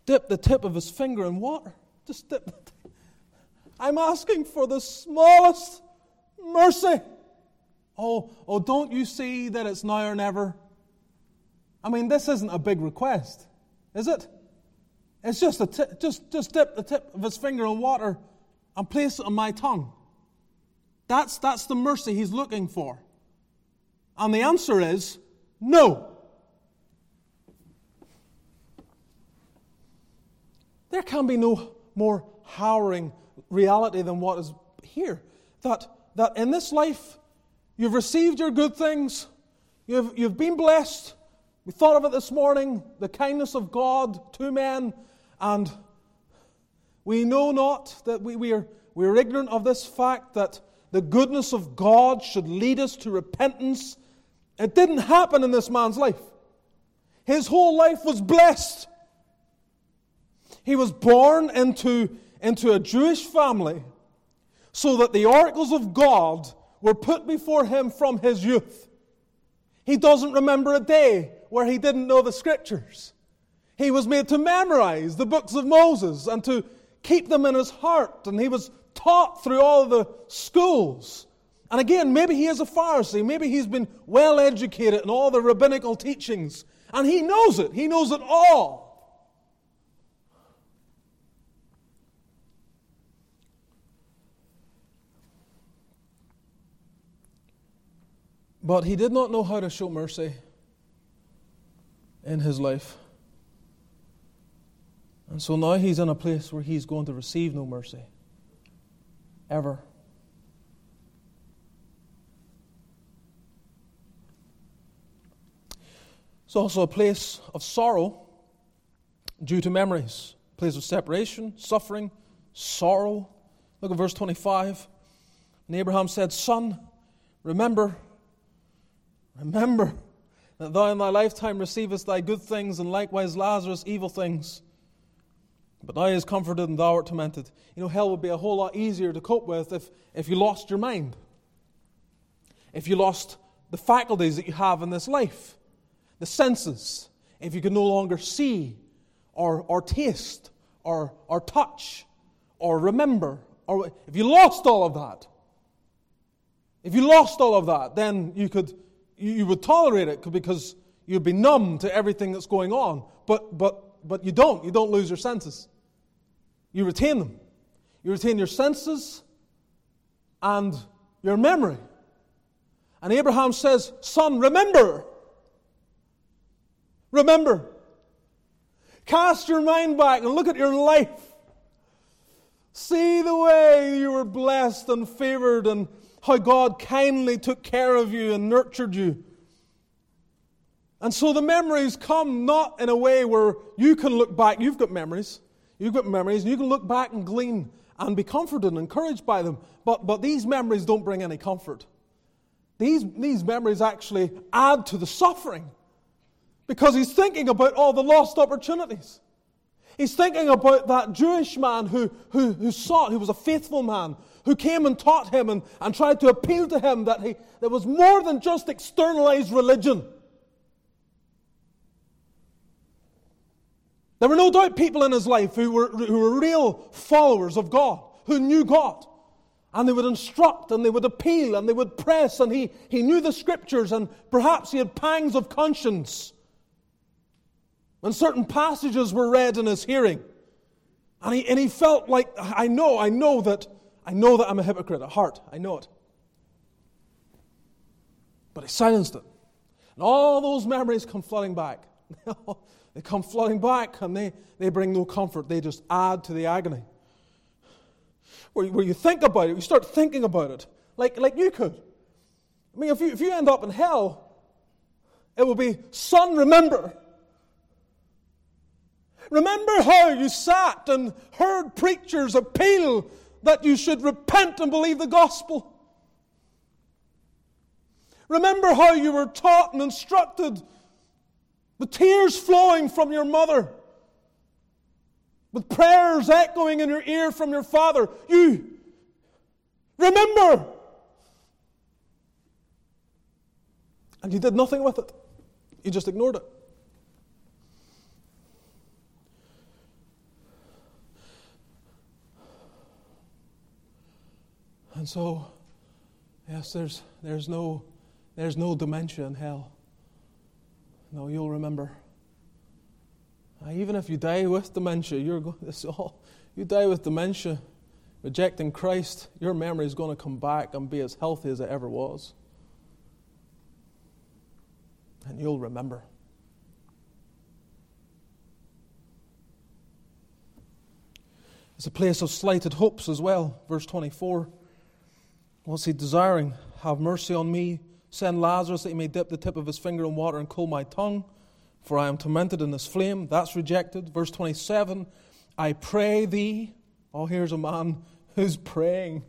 Dip the tip of his finger in water. Just I'm asking for the smallest mercy. Oh, oh, don't you see that it's now or never? I mean, this isn't a big request, is it? It's just a t- just just dip the tip of his finger in water and place it on my tongue. That's that's the mercy he's looking for. And the answer is no. There can be no more harrowing reality than what is here. That, that in this life, you've received your good things, you've, you've been blessed. We thought of it this morning the kindness of God to men, and we know not that we, we, are, we are ignorant of this fact that the goodness of God should lead us to repentance. It didn't happen in this man's life. His whole life was blessed. He was born into into a Jewish family so that the oracles of God were put before him from his youth. He doesn't remember a day where he didn't know the scriptures. He was made to memorize the books of Moses and to keep them in his heart, and he was taught through all the schools. And again, maybe he is a Pharisee, maybe he's been well educated in all the rabbinical teachings, and he knows it, he knows it all. But he did not know how to show mercy in his life. And so now he's in a place where he's going to receive no mercy. Ever. It's also a place of sorrow due to memories, a place of separation, suffering, sorrow. Look at verse 25. And Abraham said, Son, remember Remember that thou in thy lifetime receivest thy good things, and likewise Lazarus evil things. But thou is comforted, and thou art tormented. You know, hell would be a whole lot easier to cope with if, if you lost your mind. If you lost the faculties that you have in this life, the senses. If you could no longer see, or, or taste, or, or touch, or remember, or if you lost all of that, if you lost all of that, then you could you would tolerate it because you'd be numb to everything that's going on. But, but, but you don't. You don't lose your senses. You retain them. You retain your senses and your memory. And Abraham says, Son, remember. Remember. Cast your mind back and look at your life. See the way you were blessed and favored, and how God kindly took care of you and nurtured you. And so the memories come not in a way where you can look back. You've got memories. You've got memories, and you can look back and glean and be comforted and encouraged by them. But, but these memories don't bring any comfort. These, these memories actually add to the suffering because he's thinking about all the lost opportunities. He's thinking about that Jewish man who, who, who sought, who was a faithful man, who came and taught him and, and tried to appeal to him that he, there was more than just externalized religion. There were no doubt people in his life who were, who were real followers of God, who knew God. And they would instruct and they would appeal and they would press, and he, he knew the scriptures, and perhaps he had pangs of conscience when certain passages were read in his hearing. And he, and he felt like, I know, I know that, I know that I'm a hypocrite at heart. I know it. But I silenced it. And all those memories come flooding back. they come flooding back and they, they bring no comfort. They just add to the agony. Where, where you think about it, you start thinking about it, like, like you could. I mean, if you, if you end up in hell, it will be, son, remember Remember how you sat and heard preachers appeal that you should repent and believe the gospel. Remember how you were taught and instructed, with tears flowing from your mother, with prayers echoing in your ear from your father. You remember. And you did nothing with it, you just ignored it. And so, yes, there's, there's, no, there's no dementia in hell. No, you'll remember. Even if you die with dementia, you're this all, you die with dementia, rejecting Christ, your memory is going to come back and be as healthy as it ever was. And you'll remember. It's a place of slighted hopes as well, verse 24. What's he desiring? Have mercy on me. Send Lazarus that he may dip the tip of his finger in water and cool my tongue, for I am tormented in this flame. That's rejected. Verse 27 I pray thee. Oh, here's a man who's praying.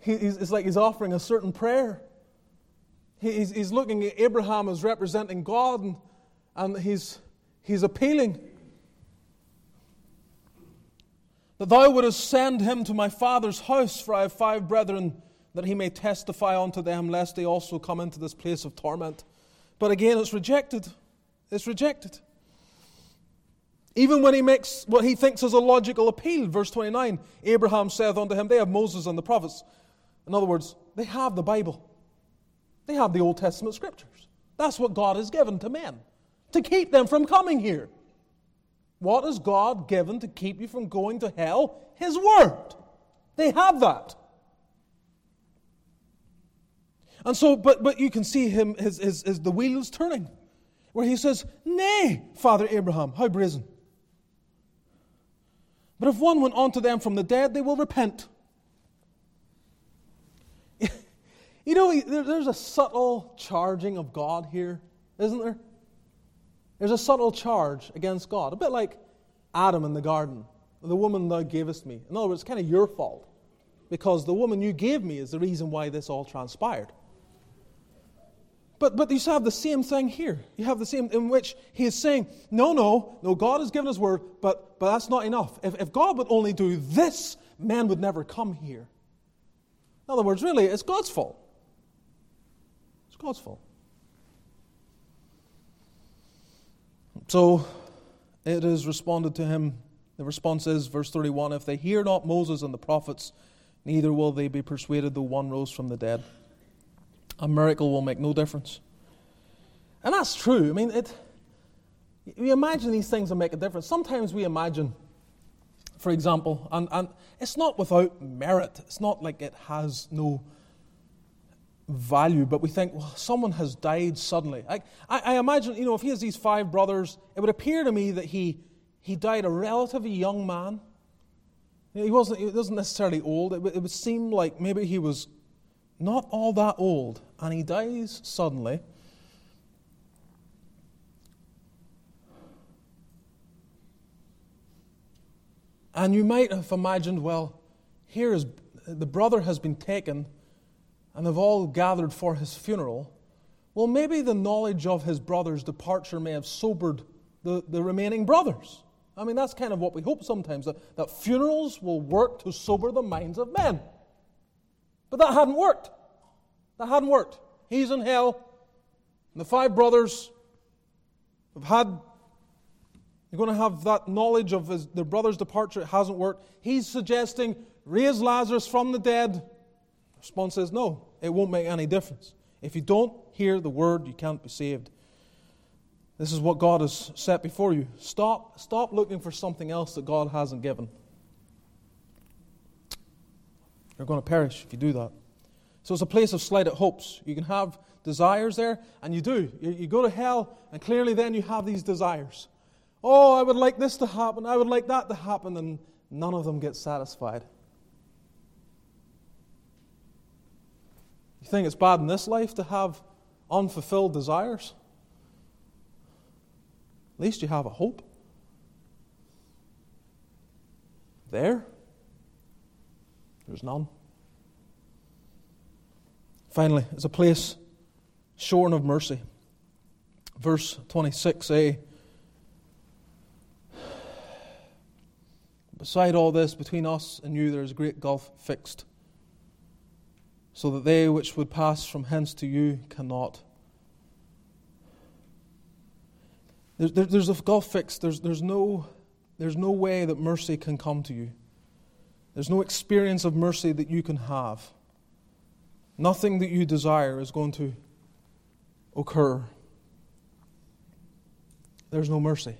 He, he's, it's like he's offering a certain prayer. He's, he's looking at Abraham as representing God, and, and he's, he's appealing that thou wouldst send him to my father's house, for I have five brethren, that he may testify unto them, lest they also come into this place of torment. But again, it's rejected. It's rejected. Even when he makes what he thinks is a logical appeal, verse 29, Abraham saith unto him, They have Moses and the prophets. In other words, they have the Bible, they have the Old Testament scriptures. That's what God has given to men to keep them from coming here. What has God given to keep you from going to hell? His Word. They have that. And so, but, but you can see him, his, his, his, the wheels turning, where he says, Nay, Father Abraham, how brazen. But if one went on to them from the dead, they will repent. you know, there's a subtle charging of God here, isn't there? There's a subtle charge against God, a bit like Adam in the garden. The woman thou gavest me. In other words, it's kind of your fault because the woman you gave me is the reason why this all transpired. But, but you have the same thing here. You have the same, in which he is saying, no, no, no, God has given his word, but, but that's not enough. If, if God would only do this, man would never come here. In other words, really, it's God's fault. It's God's fault. So it is responded to him. The response is, verse 31 If they hear not Moses and the prophets, neither will they be persuaded though one rose from the dead. A miracle will make no difference. And that's true. I mean, it, we imagine these things will make a difference. Sometimes we imagine, for example, and, and it's not without merit, it's not like it has no value, but we think, well, someone has died suddenly. I, I, I, imagine, you know, if he has these five brothers, it would appear to me that he, he died a relatively young man. He wasn't, he wasn't necessarily old. It, it would seem like maybe he was not all that old, and he dies suddenly. And you might have imagined, well, here is the brother has been taken, and they've all gathered for his funeral. Well, maybe the knowledge of his brother's departure may have sobered the, the remaining brothers. I mean, that's kind of what we hope sometimes that, that funerals will work to sober the minds of men. But that hadn't worked. That hadn't worked. He's in hell, and the five brothers have had. They're going to have that knowledge of his, their brother's departure. It hasn't worked. He's suggesting raise Lazarus from the dead. Response says no, it won't make any difference. If you don't hear the word, you can't be saved. This is what God has set before you. Stop, stop looking for something else that God hasn't given. You're going to perish if you do that. So it's a place of slighted hopes. You can have desires there, and you do. You, you go to hell, and clearly then you have these desires. Oh, I would like this to happen, I would like that to happen, and none of them get satisfied. Think it's bad in this life to have unfulfilled desires? At least you have a hope. There, there's none. Finally, it's a place shorn of mercy. Verse 26a. Beside all this, between us and you, there is a great gulf fixed, so that they which would pass from hence to you cannot. There's, there's a gulf fixed. There's, there's, no, there's no way that mercy can come to you. There's no experience of mercy that you can have. Nothing that you desire is going to occur. There's no mercy.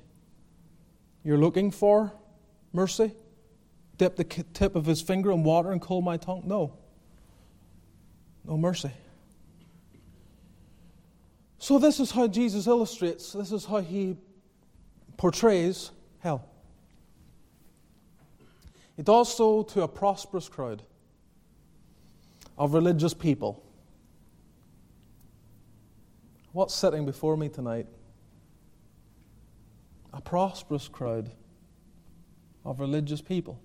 You're looking for mercy? Dip the tip of his finger in water and cool my tongue? No. No mercy. So, this is how Jesus illustrates, this is how he portrays hell. It does so to a prosperous crowd of religious people. What's sitting before me tonight? A prosperous crowd of religious people.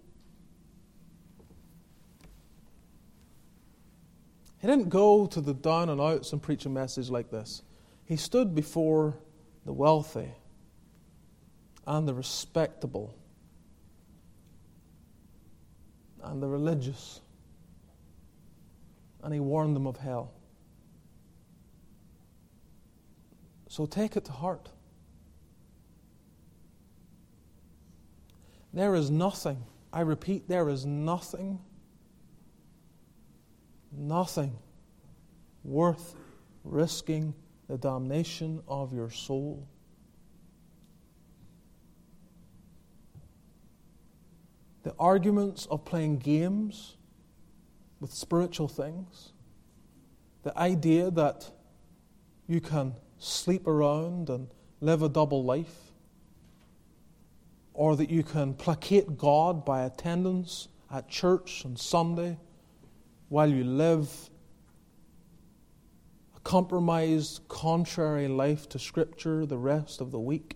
He didn't go to the down and outs and preach a message like this. He stood before the wealthy and the respectable and the religious, and he warned them of hell. So take it to heart. There is nothing, I repeat, there is nothing, nothing worth risking the damnation of your soul. The arguments of playing games with spiritual things, the idea that you can sleep around and live a double life, or that you can placate God by attendance at church on Sunday while you live a compromised, contrary life to Scripture the rest of the week.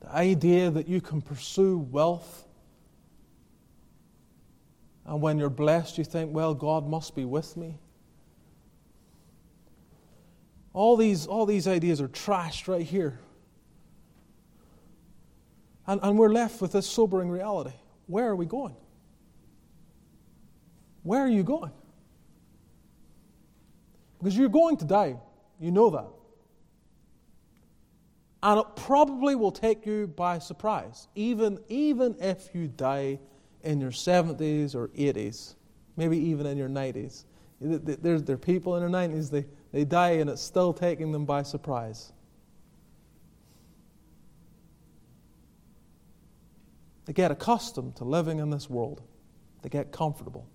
The idea that you can pursue wealth, and when you're blessed, you think, well, God must be with me. All these, all these ideas are trashed right here. And, and we're left with this sobering reality. Where are we going? Where are you going? Because you're going to die. You know that. And it probably will take you by surprise, even, even if you die in your 70s or 80s, maybe even in your 90s. There, there are people in their 90s, they, they die and it's still taking them by surprise. They get accustomed to living in this world, they get comfortable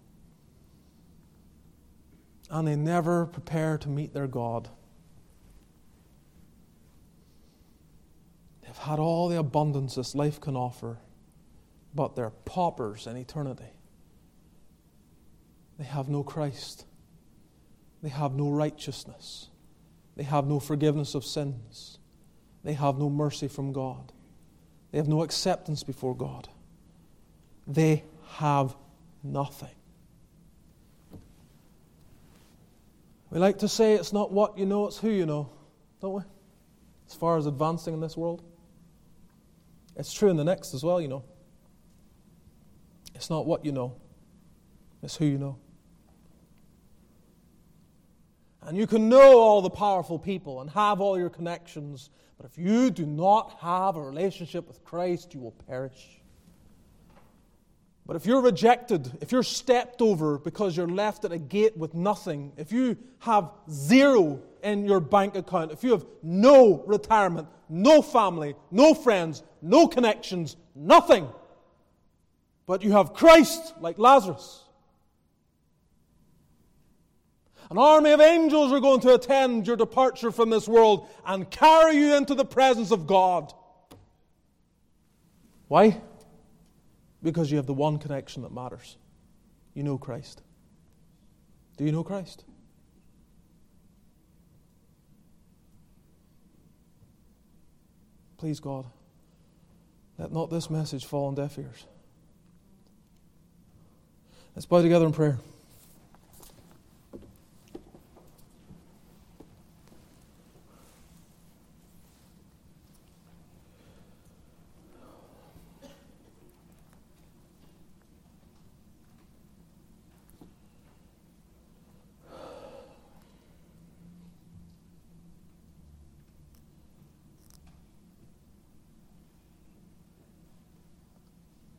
and they never prepare to meet their God. They've had all the abundance this life can offer, but they're paupers in eternity. They have no Christ. They have no righteousness. They have no forgiveness of sins. They have no mercy from God. They have no acceptance before God. They have nothing. We like to say it's not what you know, it's who you know, don't we? As far as advancing in this world. It's true in the next as well, you know. It's not what you know, it's who you know. And you can know all the powerful people and have all your connections, but if you do not have a relationship with Christ, you will perish. But if you're rejected, if you're stepped over because you're left at a gate with nothing, if you have zero in your bank account, if you have no retirement, no family, no friends, no connections, nothing, but you have Christ like Lazarus, an army of angels are going to attend your departure from this world and carry you into the presence of God. Why? Because you have the one connection that matters. You know Christ. Do you know Christ? Please, God, let not this message fall on deaf ears. Let's bow together in prayer.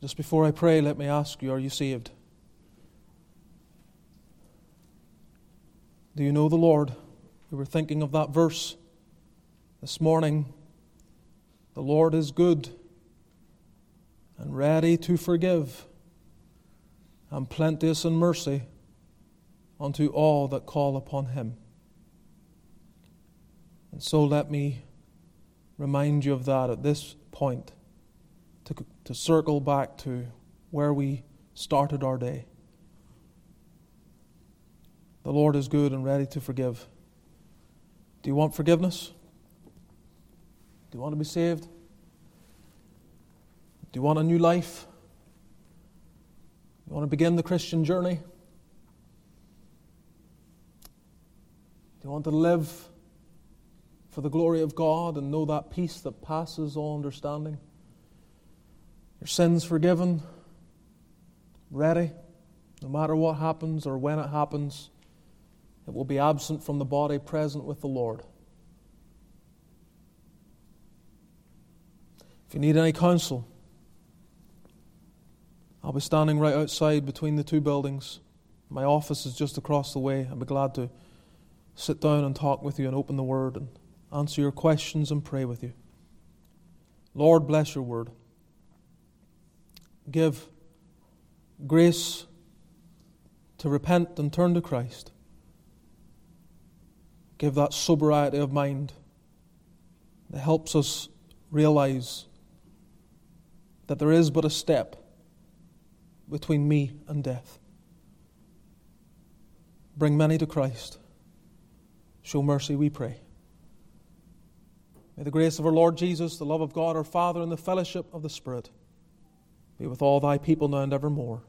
Just before I pray, let me ask you are you saved? Do you know the Lord? We were thinking of that verse this morning. The Lord is good and ready to forgive and plenteous in mercy unto all that call upon him. And so let me remind you of that at this point to circle back to where we started our day. The Lord is good and ready to forgive. Do you want forgiveness? Do you want to be saved? Do you want a new life? You want to begin the Christian journey? Do you want to live for the glory of God and know that peace that passes all understanding? Your sins forgiven, ready, no matter what happens or when it happens. It will be absent from the body, present with the Lord. If you need any counsel, I'll be standing right outside between the two buildings. My office is just across the way. I'll be glad to sit down and talk with you and open the Word and answer your questions and pray with you. Lord, bless your Word give grace to repent and turn to Christ. Give that sobriety of mind that helps us realize that there is but a step between me and death. Bring many to Christ. Show mercy, we pray. May the grace of our Lord Jesus, the love of God our Father, and the fellowship of the Spirit be with all thy people now and evermore.